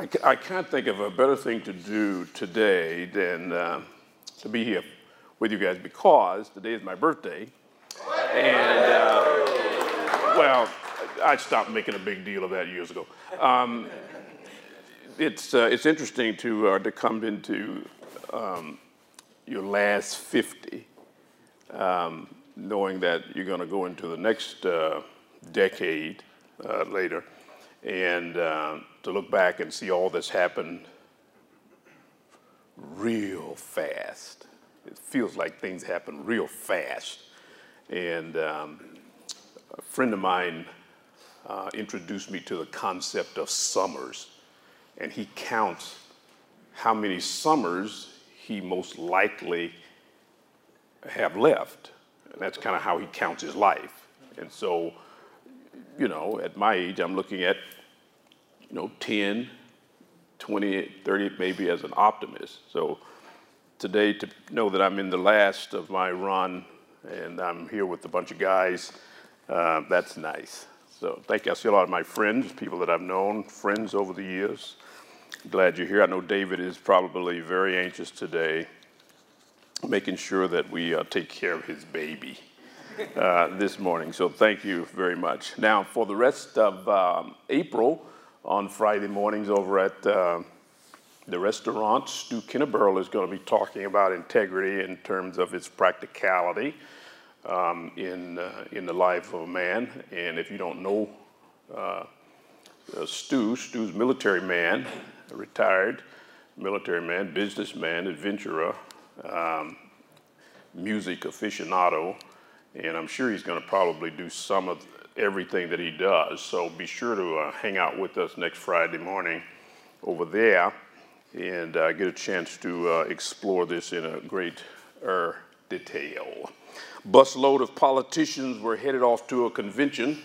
I, I can't think of a better thing to do today than uh, to be here with you guys because today is my birthday. And, uh, well, I stopped making a big deal of that years ago. Um, it's, uh, it's interesting to, uh, to come into um, your last 50, um, knowing that you're going to go into the next uh, decade uh, later, and uh, to look back and see all this happen real fast. It feels like things happen real fast. And um, a friend of mine uh, introduced me to the concept of summers, and he counts how many summers he most likely have left. And that's kind of how he counts his life. And so, you know, at my age, I'm looking at, you know, 10, 20, 30, maybe as an optimist. So today, to know that I'm in the last of my run and I'm here with a bunch of guys, uh, that's nice. So thank you. I see a lot of my friends, people that I've known, friends over the years. Glad you're here. I know David is probably very anxious today, making sure that we uh, take care of his baby uh, this morning. So thank you very much. Now, for the rest of um, April, on Friday mornings over at uh, the restaurant, Stu Kinneburl is going to be talking about integrity in terms of its practicality um, in, uh, in the life of a man. And if you don't know uh, uh, Stu, Stu's military man, retired military man, businessman, adventurer, um, music aficionado, and I'm sure he's going to probably do some of everything that he does. So be sure to uh, hang out with us next Friday morning over there and uh, get a chance to uh, explore this in a great er, detail. Busload of politicians were headed off to a convention.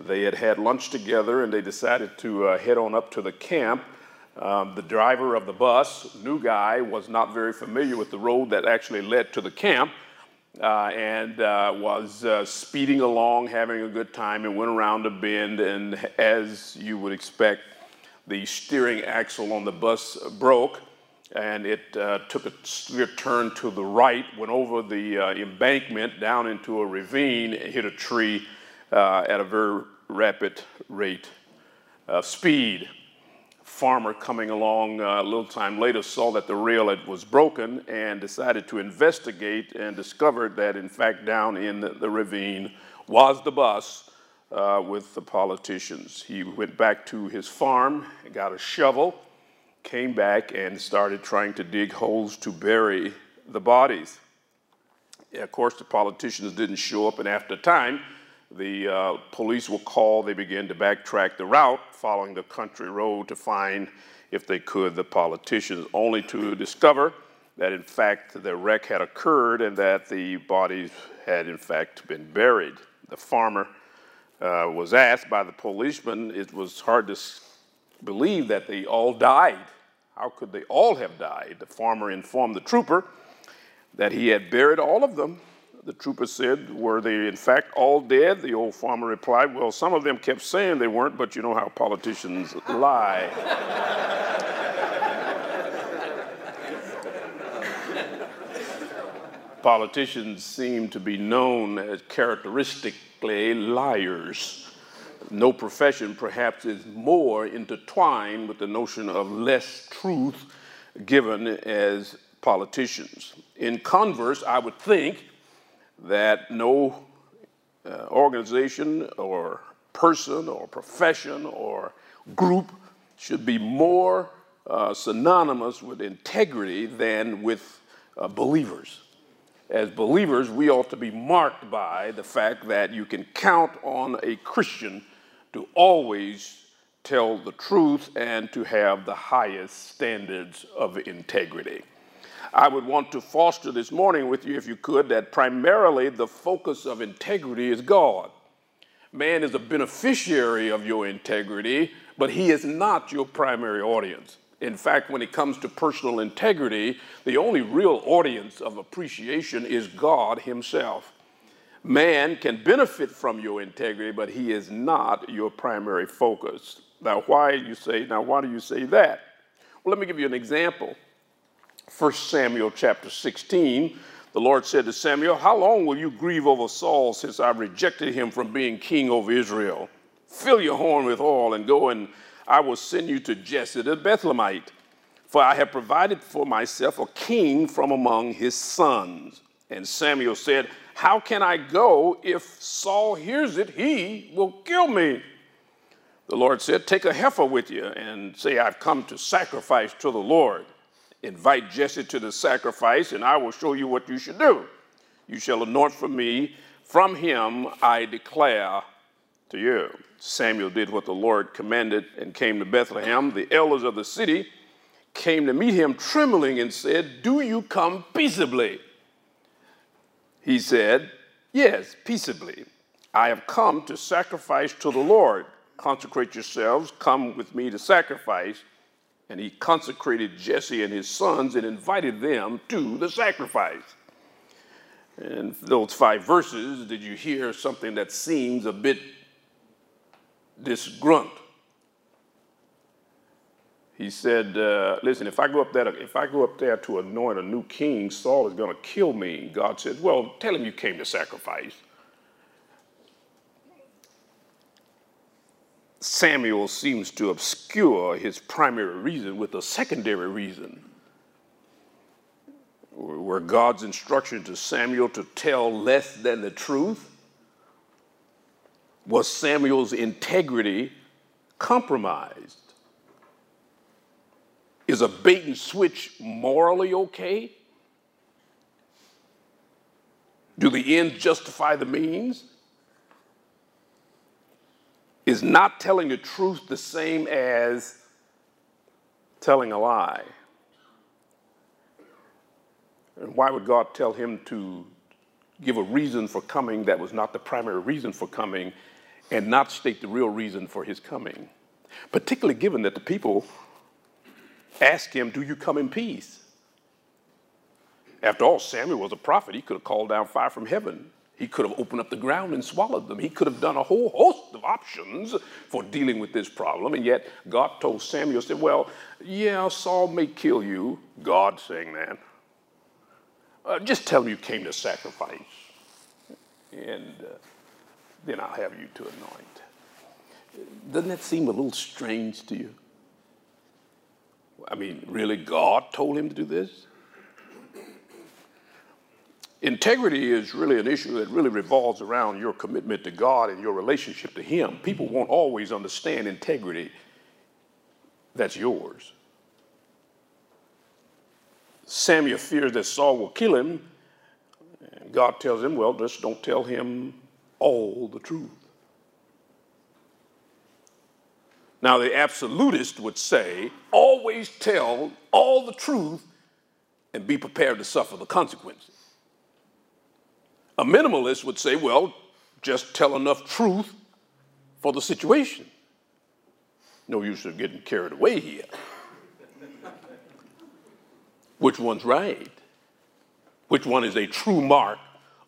They had had lunch together and they decided to uh, head on up to the camp. Um, the driver of the bus, new guy, was not very familiar with the road that actually led to the camp. Uh, and uh, was uh, speeding along, having a good time, and went around a bend. And as you would expect, the steering axle on the bus broke, and it uh, took a turn to the right, went over the uh, embankment down into a ravine, hit a tree uh, at a very rapid rate of speed farmer coming along uh, a little time later saw that the rail was broken and decided to investigate and discovered that, in fact, down in the, ravine was the bus uh, with the politicians. He went back to his farm, got a shovel, came back, and started trying to dig holes to bury the bodies. Of course, the politicians didn't show up, and after time, the uh, police were called. They began to backtrack the route following the country road to find, if they could, the politicians, only to discover that in fact the wreck had occurred and that the bodies had in fact been buried. The farmer uh, was asked by the policeman, it was hard to believe that they all died. How could they all have died? The farmer informed the trooper that he had buried all of them the trooper said, Were they in fact all dead? The old farmer replied, Well, some of them kept saying they weren't, but you know how politicians lie. politicians seem to be known as characteristically liars. No profession, perhaps, is more intertwined with the notion of less truth given as politicians. In converse, I would think that no uh, organization or person or profession or group should be more uh, synonymous with integrity than with uh, believers. As believers, we ought to be marked by the fact that you can count on a Christian to always tell the truth and to have the highest standards of integrity. I would want to foster this morning with you, if you could, that primarily the focus of integrity is God. Man is a beneficiary of your integrity, but he is not your primary audience. In fact, when it comes to personal integrity, the only real audience of appreciation is God Himself. Man can benefit from your integrity, but he is not your primary focus. Now, why you say, now why do you say that? Well, let me give you an example. 1 Samuel chapter 16, the Lord said to Samuel, How long will you grieve over Saul since I rejected him from being king over Israel? Fill your horn with oil and go, and I will send you to Jesse the Bethlehemite, for I have provided for myself a king from among his sons. And Samuel said, How can I go? If Saul hears it, he will kill me. The Lord said, Take a heifer with you and say, I've come to sacrifice to the Lord. Invite Jesse to the sacrifice, and I will show you what you should do. You shall anoint for me. From him I declare to you. Samuel did what the Lord commanded and came to Bethlehem. The elders of the city came to meet him trembling and said, Do you come peaceably? He said, Yes, peaceably. I have come to sacrifice to the Lord. Consecrate yourselves, come with me to sacrifice. And he consecrated Jesse and his sons and invited them to the sacrifice. And those five verses, did you hear something that seems a bit disgrunt? He said, uh, "Listen, if I go up there, if I go up there to anoint a new king, Saul is going to kill me." God said, "Well, tell him you came to sacrifice." Samuel seems to obscure his primary reason with a secondary reason. Were God's instruction to Samuel to tell less than the truth? Was Samuel's integrity compromised? Is a bait and switch morally okay? Do the ends justify the means? Is not telling the truth the same as telling a lie? And why would God tell him to give a reason for coming that was not the primary reason for coming and not state the real reason for his coming? Particularly given that the people asked him, Do you come in peace? After all, Samuel was a prophet. He could have called down fire from heaven he could have opened up the ground and swallowed them. He could have done a whole host of options for dealing with this problem. And yet, God told Samuel, said, Well, yeah, Saul may kill you. God saying that. Uh, just tell him you came to sacrifice. And uh, then I'll have you to anoint. Doesn't that seem a little strange to you? I mean, really, God told him to do this? Integrity is really an issue that really revolves around your commitment to God and your relationship to Him. People won't always understand integrity that's yours. Samuel fears that Saul will kill him, and God tells him, Well, just don't tell him all the truth. Now, the absolutist would say, Always tell all the truth and be prepared to suffer the consequences. A minimalist would say, well, just tell enough truth for the situation. No use of getting carried away here. Which one's right? Which one is a true mark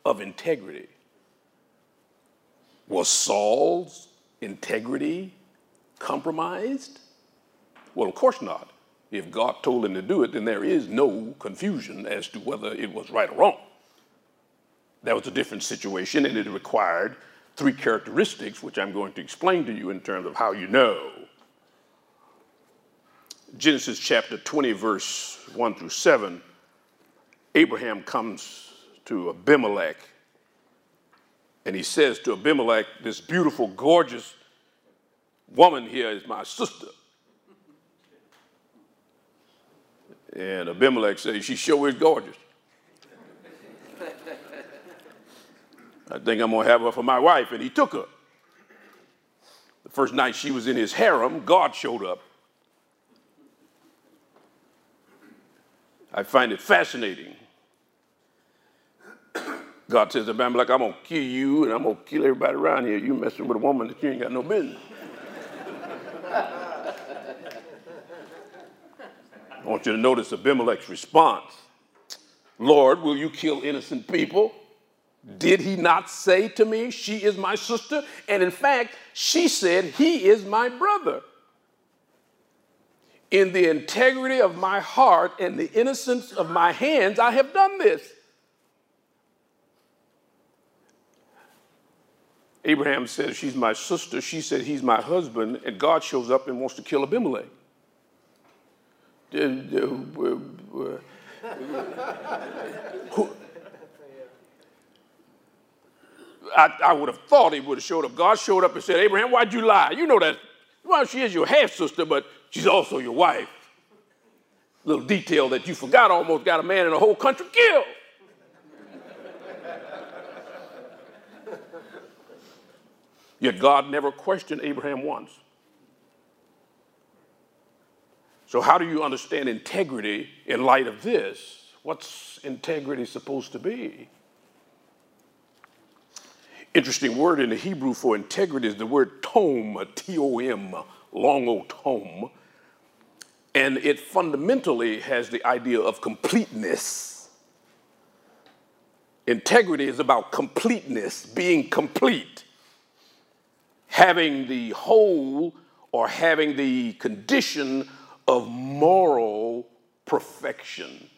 of integrity? Was Saul's integrity compromised? Well, of course not. If God told him to do it, then there is no confusion as to whether it was right or wrong. That was a different situation, and it required three characteristics, which I'm going to explain to you in terms of how you know. Genesis chapter 20, verse 1 through 7, Abraham comes to Abimelech, and he says to Abimelech, This beautiful, gorgeous woman here is my sister. And Abimelech says, She sure is gorgeous. I think I'm going to have her for my wife. And he took her. The first night she was in his harem, God showed up. I find it fascinating. God says to Abimelech, I'm going to kill you and I'm going to kill everybody around here. You messing with a woman that you ain't got no business. I want you to notice Abimelech's response Lord, will you kill innocent people? Did he not say to me, She is my sister? And in fact, she said, He is my brother. In the integrity of my heart and the innocence of my hands, I have done this. Abraham says, She's my sister. She said, He's my husband. And God shows up and wants to kill Abimelech. Uh, uh, uh, I, I, would have thought he would have showed up. God showed up and said, Abraham, why'd you lie? You know that, well, she is your half sister, but she's also your wife. Little detail that you forgot almost got a man in the whole country killed. Yet God never questioned Abraham once. So, how do you understand integrity in light of this? What's integrity supposed to be? Interesting word in the Hebrew for integrity is the word tom, T O M, long O tom. And it fundamentally has the idea of completeness. Integrity is about completeness, being complete having the whole or having the condition of moral perfection.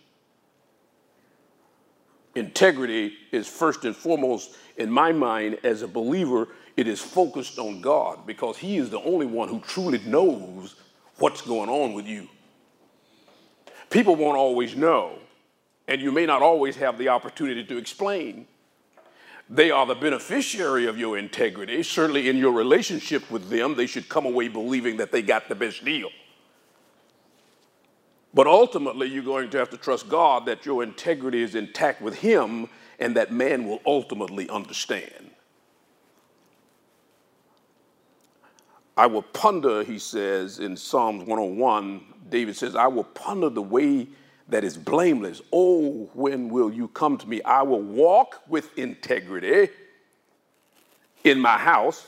Integrity is first and foremost, in my mind, as a believer, it is focused on God because He is the only one who truly knows what's going on with you. People won't always know, and you may not always have the opportunity to explain. They are the beneficiary of your integrity. Certainly, in your relationship with them, they should come away believing that they got the best deal. But ultimately, you're going to have to trust God that your integrity is intact with Him and that man will ultimately understand. I will ponder, he says in Psalms 101, David says, I will ponder the way that is blameless. Oh, when will you come to me? I will walk with integrity in my house.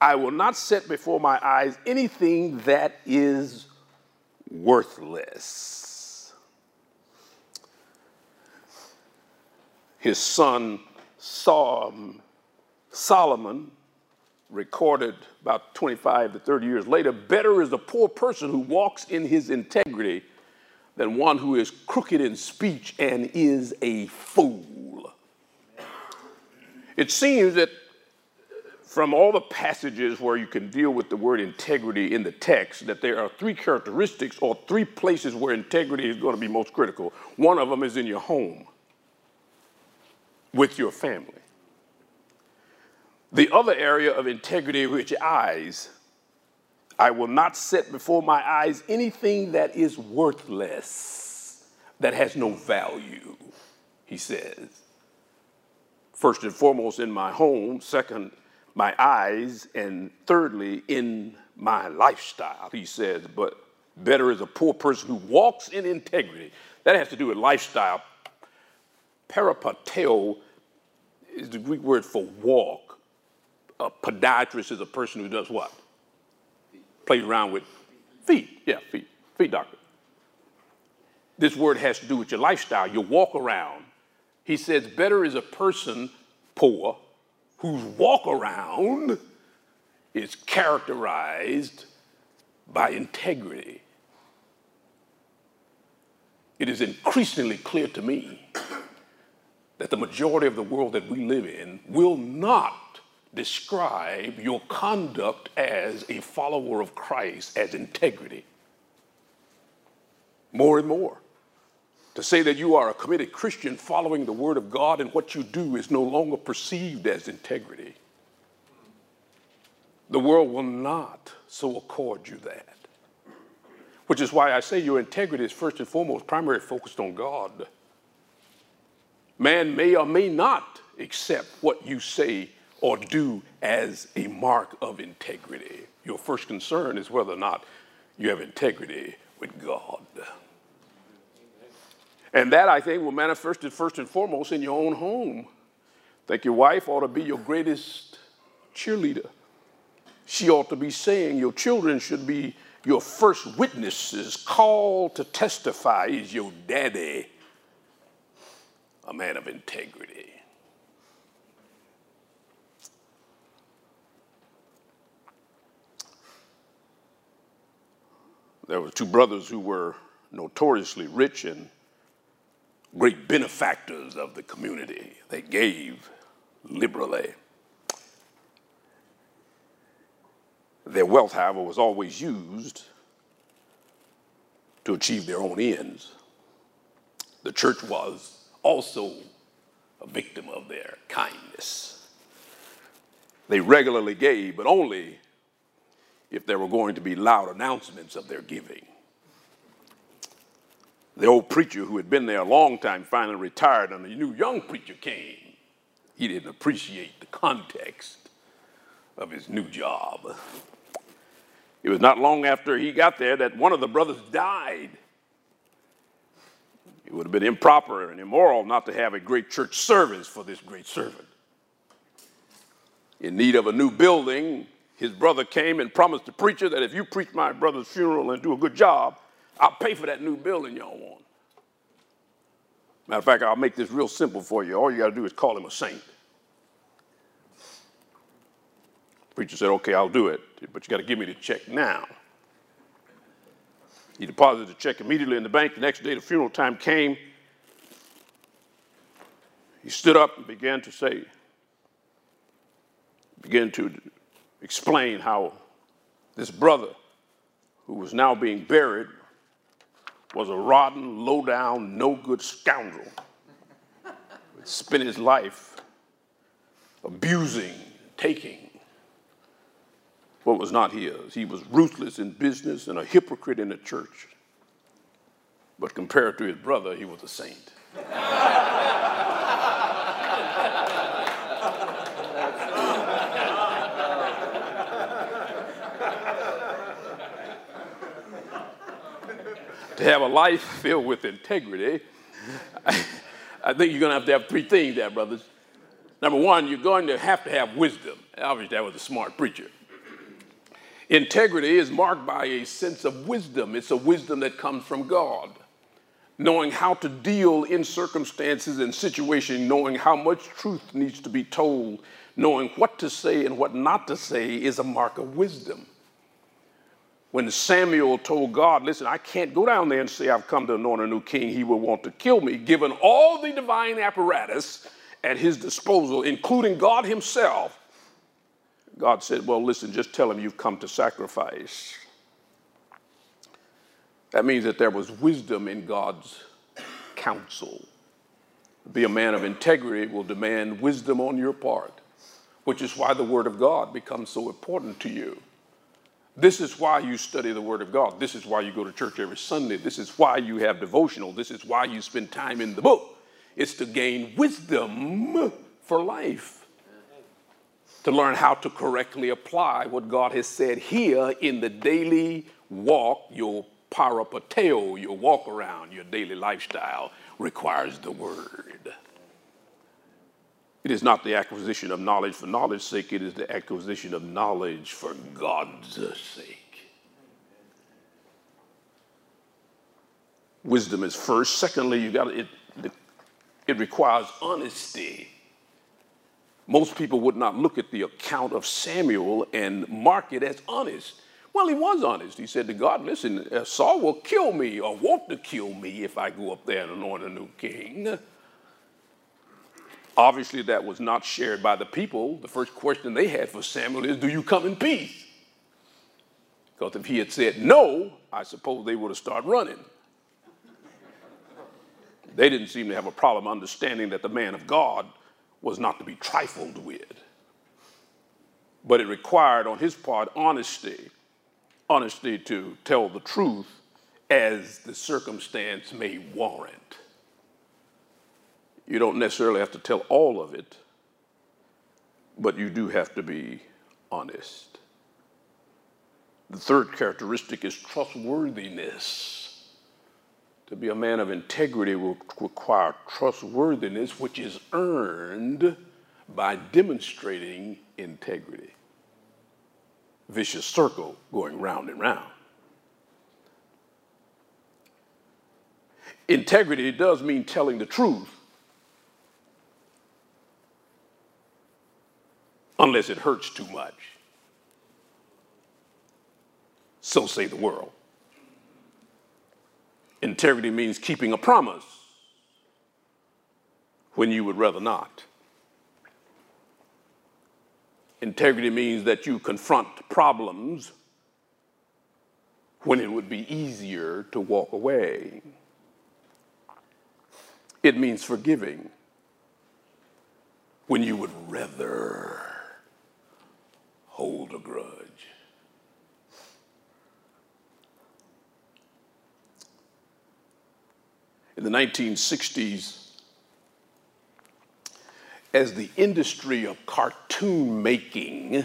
I will not set before my eyes anything that is worthless. His son Solomon recorded about 25 to 30 years later better is a poor person who walks in his integrity than one who is crooked in speech and is a fool. It seems that from all the passages where you can deal with the word integrity in the text, that there are three characteristics or three places where integrity is going to be most critical. One of them is in your home with your family. The other area of integrity your eyes I will not set before my eyes anything that is worthless, that has no value, he says. First and foremost, in my home. Second, my eyes. And thirdly, in my lifestyle, he says. But better is a poor person who walks in integrity. That has to do with lifestyle. Peripateo is the Greek word for walk. A podiatrist is a person who does what? Plays around with feet. Yeah, feet. Feet doctor. This word has to do with your lifestyle, your walk around. He says, better is a person poor whose walk around is characterized by integrity. It is increasingly clear to me that the majority of the world that we live in will not describe your conduct as a follower of Christ as integrity. More and more. To say that you are a committed Christian following the Word of God and what you do is no longer perceived as integrity. The world will not so accord you that. Which is why I say your integrity is first and foremost primarily focused on God. Man may or may not accept what you say or do as a mark of integrity. Your first concern is whether or not you have integrity with God. And that, I think, will manifest first and foremost in your own home. I think your wife ought to be your greatest cheerleader. She ought to be saying your children should be your first witnesses, called to testify is your daddy, a man of integrity. there were two brothers who were notoriously rich and great benefactors of the community. They gave liberally. Their wealth, however, was always used to achieve their own ends. The church was also a victim of their kindness. They regularly gave, but only if there were going to be loud announcements of their giving. The old preacher who had been there a long time finally retired, and a new young preacher came. He didn't appreciate the context of his new job. It was not long after he got there that one of the brothers died. It would have been improper and immoral not to have a great church service for this great servant. In need of a new building, his brother came and promised the preacher that if you preach my brother's funeral and do a good job, I'll pay for that new building y'all want. Matter of fact, I'll make this real simple for you. All you got to do is call him a saint. The preacher said, Okay, I'll do it, but you got to give me the check now. He deposited the check immediately in the bank. The next day, the funeral time came. He stood up and began to say, began to explain how this brother, who was now being buried, was a rotten, low down, no good scoundrel. Spent his life abusing, taking what was not his. He was ruthless in business and a hypocrite in the church. But compared to his brother, he was a saint. To have a life filled with integrity, I, think you're going to have to have three things there, brothers. Number one, you're going to have to have wisdom. Obviously, that was a smart preacher. Integrity is marked by a sense of wisdom. It's a wisdom that comes from God. Knowing how to deal in circumstances and situations, knowing how much truth needs to be told, knowing what to say and what not to say is a mark of wisdom when Samuel told God, Listen, I can't go down there and say I've come to anoint a new king, he will want to kill me, given all the divine apparatus at his disposal, including God himself. God said, Well, listen, just tell him you've come to sacrifice. That means that there was wisdom in God's counsel. Be a man of integrity will demand wisdom on your part, which is why the Word of God becomes so important to you. This is why you study the Word of God. This is why you go to church every Sunday. This is why you have devotional. This is why you spend time in the book. It's to gain wisdom for life, to learn how to correctly apply what God has said here in the daily walk, your peripateo, your walk around, your daily lifestyle requires the Word. It is not the acquisition of knowledge for knowledge's sake, it is the acquisition of knowledge for God's sake. Wisdom is first. Secondly, you got it, it requires honesty. Most people would not look at the account of Samuel and mark it as honest. Well, he was honest. He said to God, Listen, uh, Saul will kill me or want to kill me if I go up there and anoint a new king. Obviously, that was not shared by the people. The first question they had for Samuel is, Do you come in peace? Because if he had said no, I suppose they would have started running. They didn't seem to have a problem understanding that the man of God was not to be trifled with. But it required, on his part, honesty honesty to tell the truth as the circumstance may warrant. You don't necessarily have to tell all of it, but you do have to be honest. The third characteristic is trustworthiness. To be a man of integrity will require trustworthiness, which is earned by demonstrating integrity. Vicious circle going round and round. Integrity does mean telling the truth, unless it hurts too much. So say the world. Integrity means keeping a promise when you would rather not. Integrity means that you confront problems when it would be easier to walk away. It means forgiving when you would rather hold a grudge. In the 1960s, as the industry of cartoon making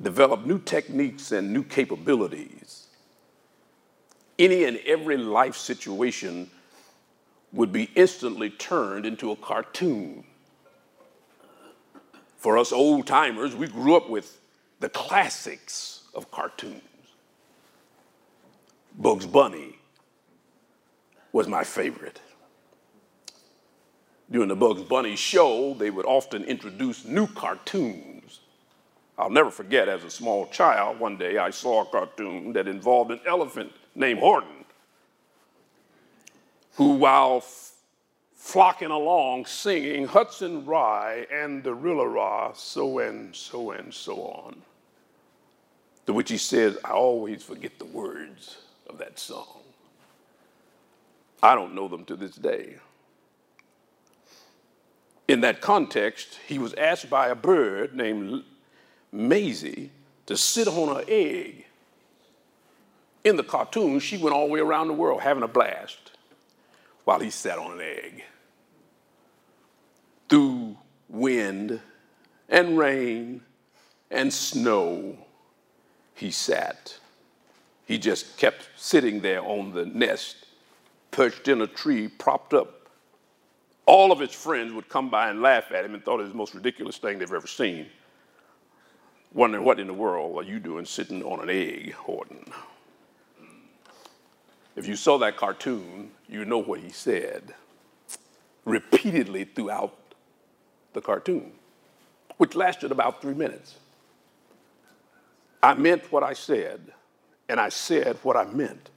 developed new techniques and new capabilities, any and every life situation would be instantly turned into a cartoon. For us old timers, we grew up with the classics of cartoons. Bugs Bunny was my favorite. During the Bugs Bunny show, they would often introduce new cartoons. I'll never forget, as a small child, one day I saw a cartoon that involved an elephant named Horton, who, while flocking along singing Hudson Rye and the Rilla so and so and so on. To which he says, I always forget the words of that song. I don't know them to this day. In that context, he was asked by a bird named Mayzie to sit on her egg. In the cartoon, she went all the way around the world having a blast while he sat on an egg through wind and rain and snow, he sat. He just kept sitting there on the nest, perched in a tree, propped up. All of his friends would come by and laugh at him and thought it was the most ridiculous thing they've ever seen. Wondering what in the world are you doing sitting on an egg, Horton? If you saw that cartoon, you know what he said repeatedly throughout the cartoon, which lasted about three minutes. I meant what I said, and I said what I meant.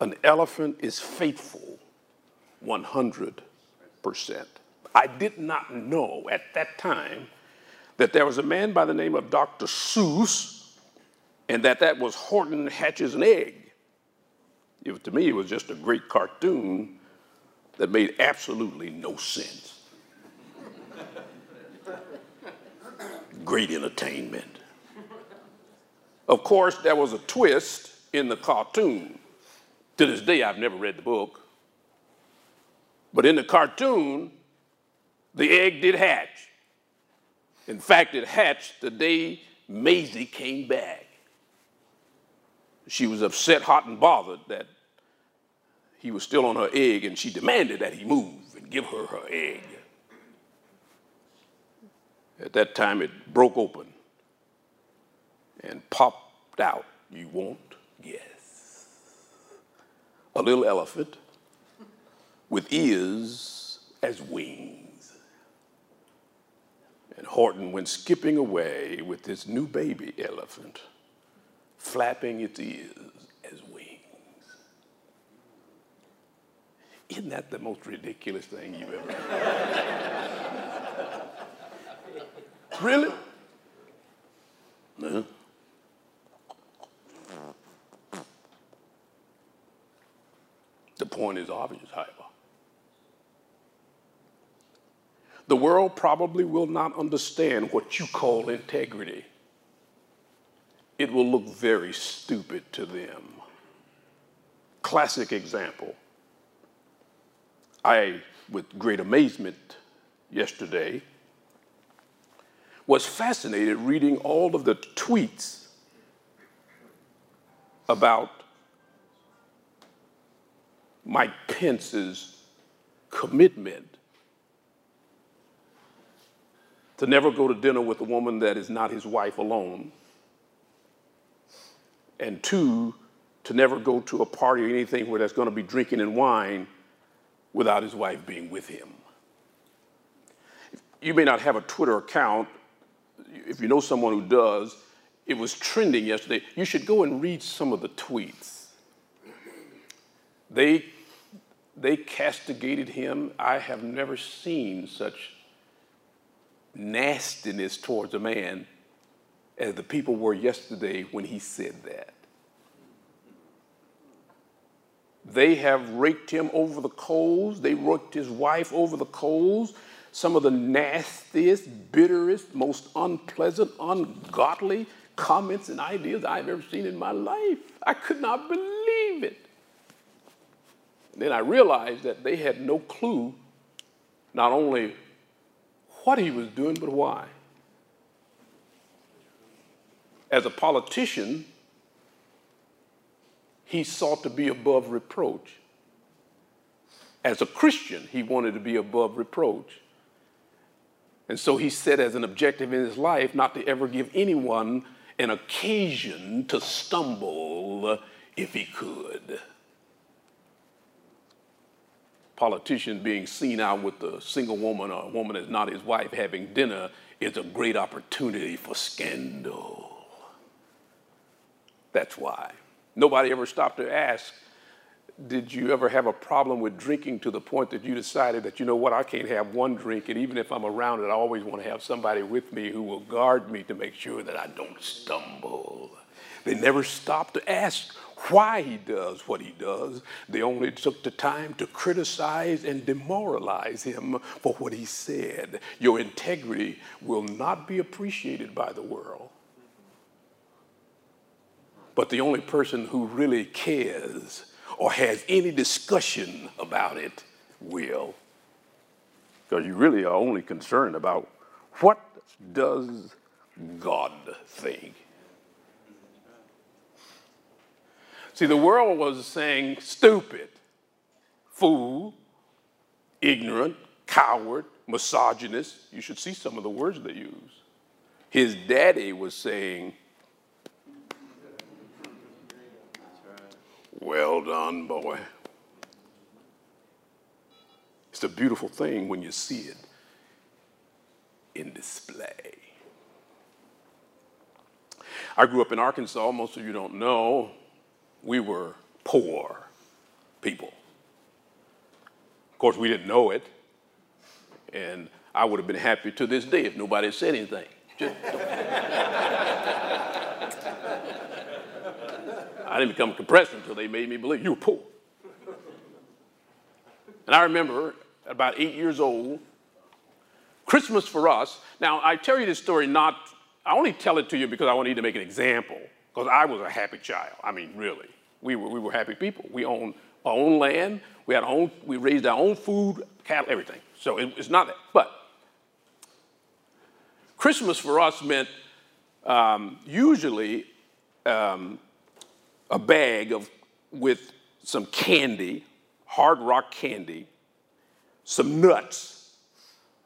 An elephant is faithful 100%. I did not know at that time that there was a man by the name of Dr. Seuss, and that that was Horton Hatches an Egg. It, to me, it was just a great cartoon that made absolutely no sense. Great entertainment. Of course, there was a twist in the cartoon. To this day, I've never read the book. But in the cartoon, the egg did hatch. In fact, it hatched the day Mayzie came back. She was upset, hot, and bothered that he was still on her egg, and she demanded that he move and give her her egg. At that time, it broke open and popped out. You won't guess. A little elephant with ears as wings. And Horton went skipping away with this new baby elephant, flapping its ears as wings. Isn't that the most ridiculous thing you've ever heard? Really? No. The point is obvious, however. The world probably will not understand what you call integrity. It will look very stupid to them. Classic example. I, with great amazement yesterday, was fascinated reading all of the tweets about Mike Pence's commitment to never go to dinner with a woman that is not his wife alone, and two, to never go to a party or anything where there's going to be drinking and wine without his wife being with him. You may not have a Twitter account if you know someone who does, it was trending yesterday. You should go and read some of the tweets. They, they castigated him. I have never seen such nastiness towards a man as the people were yesterday when he said that. They have raked him over the coals. They raked his wife over the coals. Some of the nastiest, bitterest, most unpleasant, ungodly comments and ideas I've ever seen in my life. I could not believe it. And then I realized that they had no clue not only what he was doing, but why. As a politician, he sought to be above reproach. As a Christian, he wanted to be above reproach. And so he set as an objective in his life not to ever give anyone an occasion to stumble if he could. Politician being seen out with a single woman or a woman that's not his wife having dinner is a great opportunity for scandal. That's why. Nobody ever stopped to ask, did you ever have a problem with drinking to the point that you decided that, you know what, I can't have one drink, and even if I'm around it, I always want to have somebody with me who will guard me to make sure that I don't stumble. They never stopped to ask why he does what he does. They only took the time to criticize and demoralize him for what he said. Your integrity will not be appreciated by the world. But the only person who really cares or has any discussion about it will. Because you really are only concerned about what does God think? See, the world was saying stupid, fool, ignorant, coward, misogynist. You should see some of the words they use. His daddy was saying, Well done, boy. It's a beautiful thing when you see it in display. I grew up in Arkansas. Most of you don't know. We were poor people. Of course, we didn't know it. And I would have been happy to this day if nobody said anything. I didn't become compressed until they made me believe you were poor. And I remember about eight years old, Christmas for us. Now, I tell you this story not, I only tell it to you because I want you to make an example, because I was a happy child. I mean, really. We were, we were happy people. We owned our own land, we had our own, we raised our own food, cattle, everything. So it, it's not that. But Christmas for us meant um, usually um, a bag of, with some candy, hard rock candy, some nuts,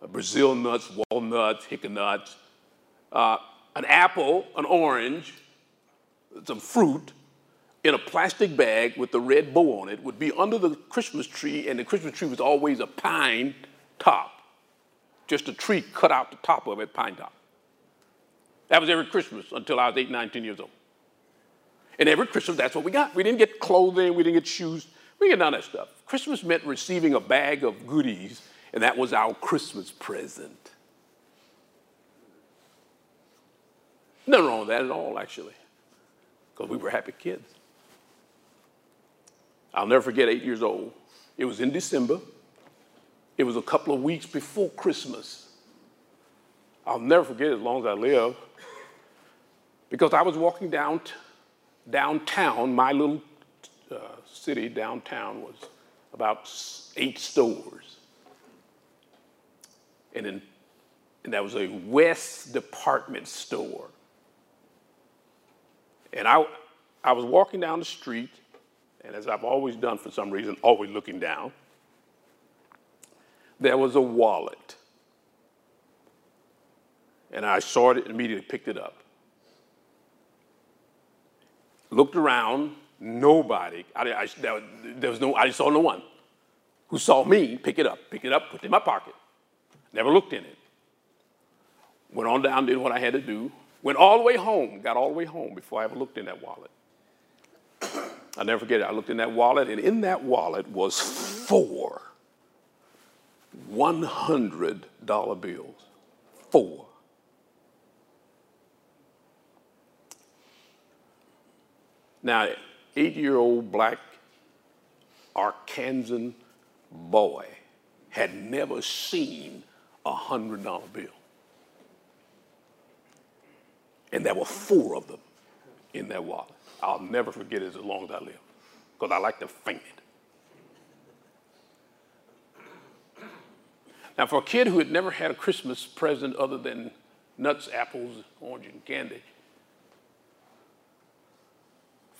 uh, Brazil nuts, walnuts, hickory nuts, uh, an apple, an orange, some fruit in a plastic bag with the red bow on it would be under the Christmas tree, and the Christmas tree was always a pine top, just a tree cut out the top of it, pine top. That was every Christmas until I was 8, 19 years old. And every Christmas, that's what we got. We didn't get clothing, we didn't get shoes, we didn't get none of that stuff. Christmas meant receiving a bag of goodies, and that was our Christmas present. Nothing wrong with that at all, actually, because we were happy kids. I'll never forget eight years old. It was in December. It was a couple of weeks before Christmas. I'll never forget as long as I live because I was walking down downtown, my little uh, city downtown was about eight stores. And, in, and that was a West department store. And I, I was walking down the street, and as I've always done for some reason, always looking down, there was a wallet. And I saw it and immediately picked it up looked around, nobody, I, I, there, was no, I saw no one who saw me pick it up, pick it up, put it in my pocket, never looked in it. Went on down, did what I had to do, went all the way home, got all the way home before I ever looked in that wallet. I'll never forget it. I looked in that wallet, and in that wallet was four $100 bills. Four. Now, eight year old black Arkansan boy had never seen a $100 bill. And there were four of them in that wallet. I'll never forget it as long as I live because I like to faint it. Now, for a kid who had never had a Christmas present other than nuts, apples, orange, and candy,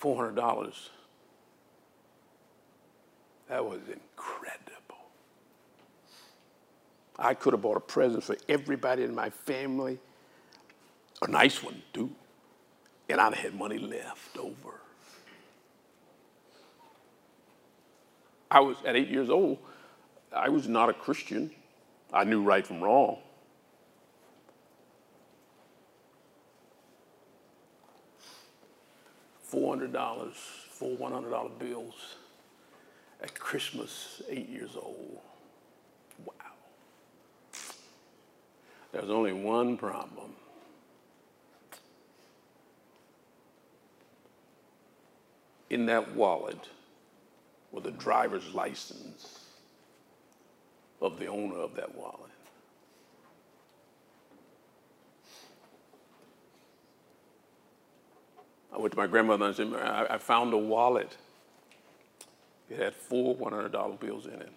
$400, that was incredible. I could have bought a present for everybody in my family, a nice one too, and I'd have had money left over. I was, at eight years old, I was not a Christian. I knew right from wrong. Four hundred dollars, four one hundred dollar bills at Christmas, eight years old. Wow. There's only one problem. In that wallet was the driver's license of the owner of that wallet. I went to my grandmother and I, I found a wallet. It had four $100 bills in it.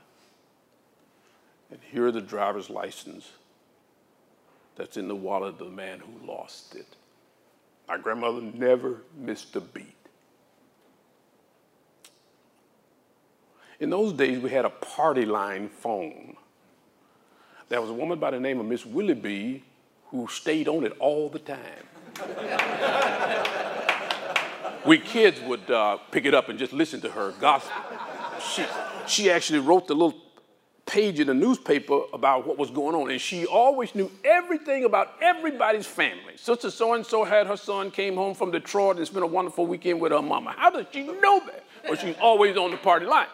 And here are the driver's license that's in the wallet of the man who lost it. My grandmother never missed a beat. In those days, we had a party line phone. There was a woman by the name of Miss Willoughby who stayed on it all the time. we kids would uh, pick it up and just listen to her gospel. She, she actually wrote the little page in the newspaper about what was going on, and she always knew everything about everybody's family. Sister so and so had her son came home from Detroit and spent a wonderful weekend with her mama. How does she know that? Well, she's always on the party line.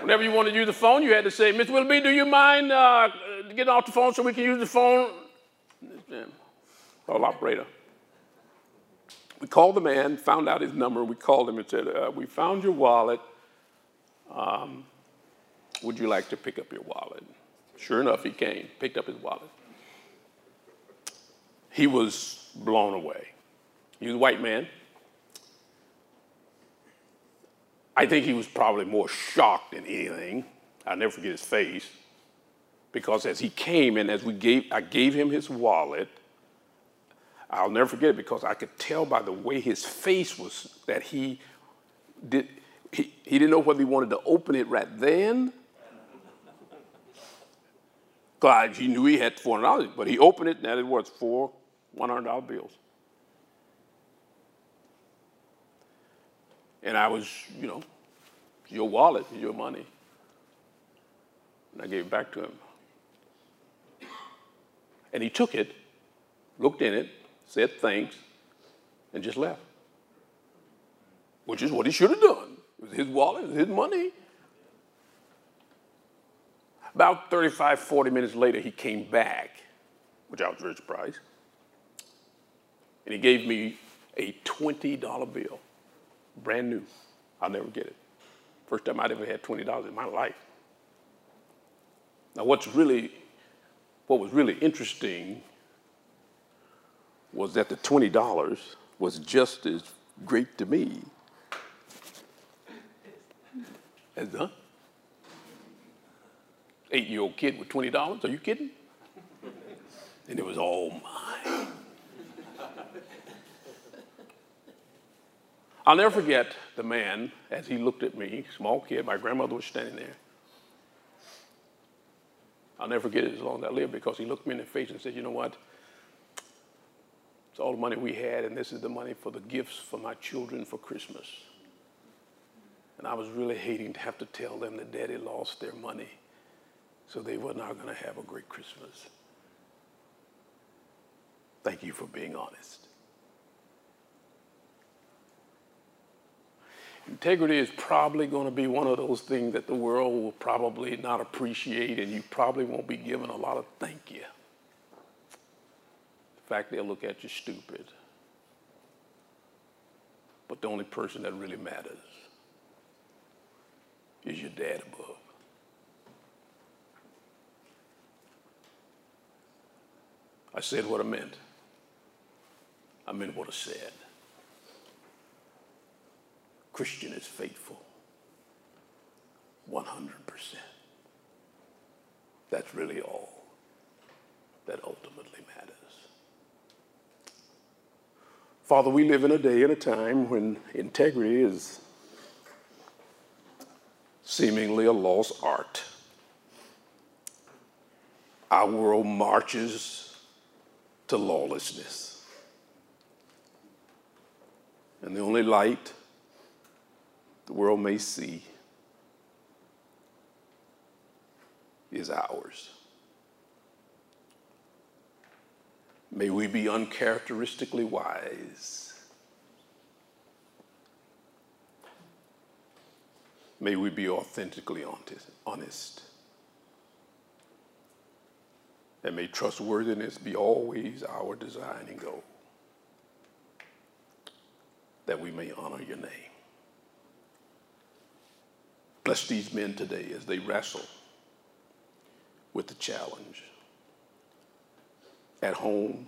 Whenever you wanted to use the phone, you had to say, Miss Willoughby, do you mind uh, getting off the phone so we can use the phone? Call operator. We called the man, found out his number. We called him and said, uh, We found your wallet. Um, would you like to pick up your wallet? Sure enough, he came, picked up his wallet. He was blown away. He was a white man. I think he was probably more shocked than anything. I'll never forget his face. Because as he came and as we gave, I gave him his wallet, I'll never forget it because I could tell by the way his face was that he did, he, he didn't know whether he wanted to open it right then. God, he knew he had $400, but he opened it and it was four $100 bills. And I was, you know, your wallet, your money. And I gave it back to him. And he took it, looked in it, said thanks, and just left. Which is what he should have done. It was his wallet, it was his money. About 35, 40 minutes later, he came back, which I was very surprised. And he gave me a $20 bill brand new. I'll never get it. First time I'd ever had $20 in my life. Now, what's really, what was really interesting was that the $20 was just as great to me as the eight year old kid with $20. Are you kidding? And it was all mine. I'll never forget the man as he looked at me, small kid, my grandmother was standing there. I'll never forget it as long as I live because he looked me in the face and said, You know what? It's all the money we had, and this is the money for the gifts for my children for Christmas. And I was really hating to have to tell them that daddy lost their money, so they were not going to have a great Christmas. Thank you for being honest. Integrity is probably going to be one of those things that the world will probably not appreciate, and you probably won't be given a lot of thank you. Fact, they'll look at you stupid. But the only person that really matters is your dad above. I said what I meant. I meant what I said. Christian is faithful. 100%. That's really all that ultimately matters. Father, we live in a day and a time when integrity is seemingly a lost art. Our world marches to lawlessness. And the only light the world may see is ours. May we be uncharacteristically wise. May we be authentically honest. And may trustworthiness be always our design and goal, that we may honor your name. Bless these men today as they wrestle with the challenge. At home,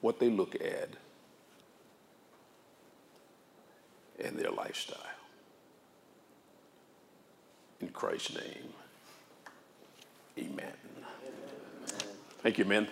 what they look at, and their lifestyle. In Christ's name, amen. Thank you, men.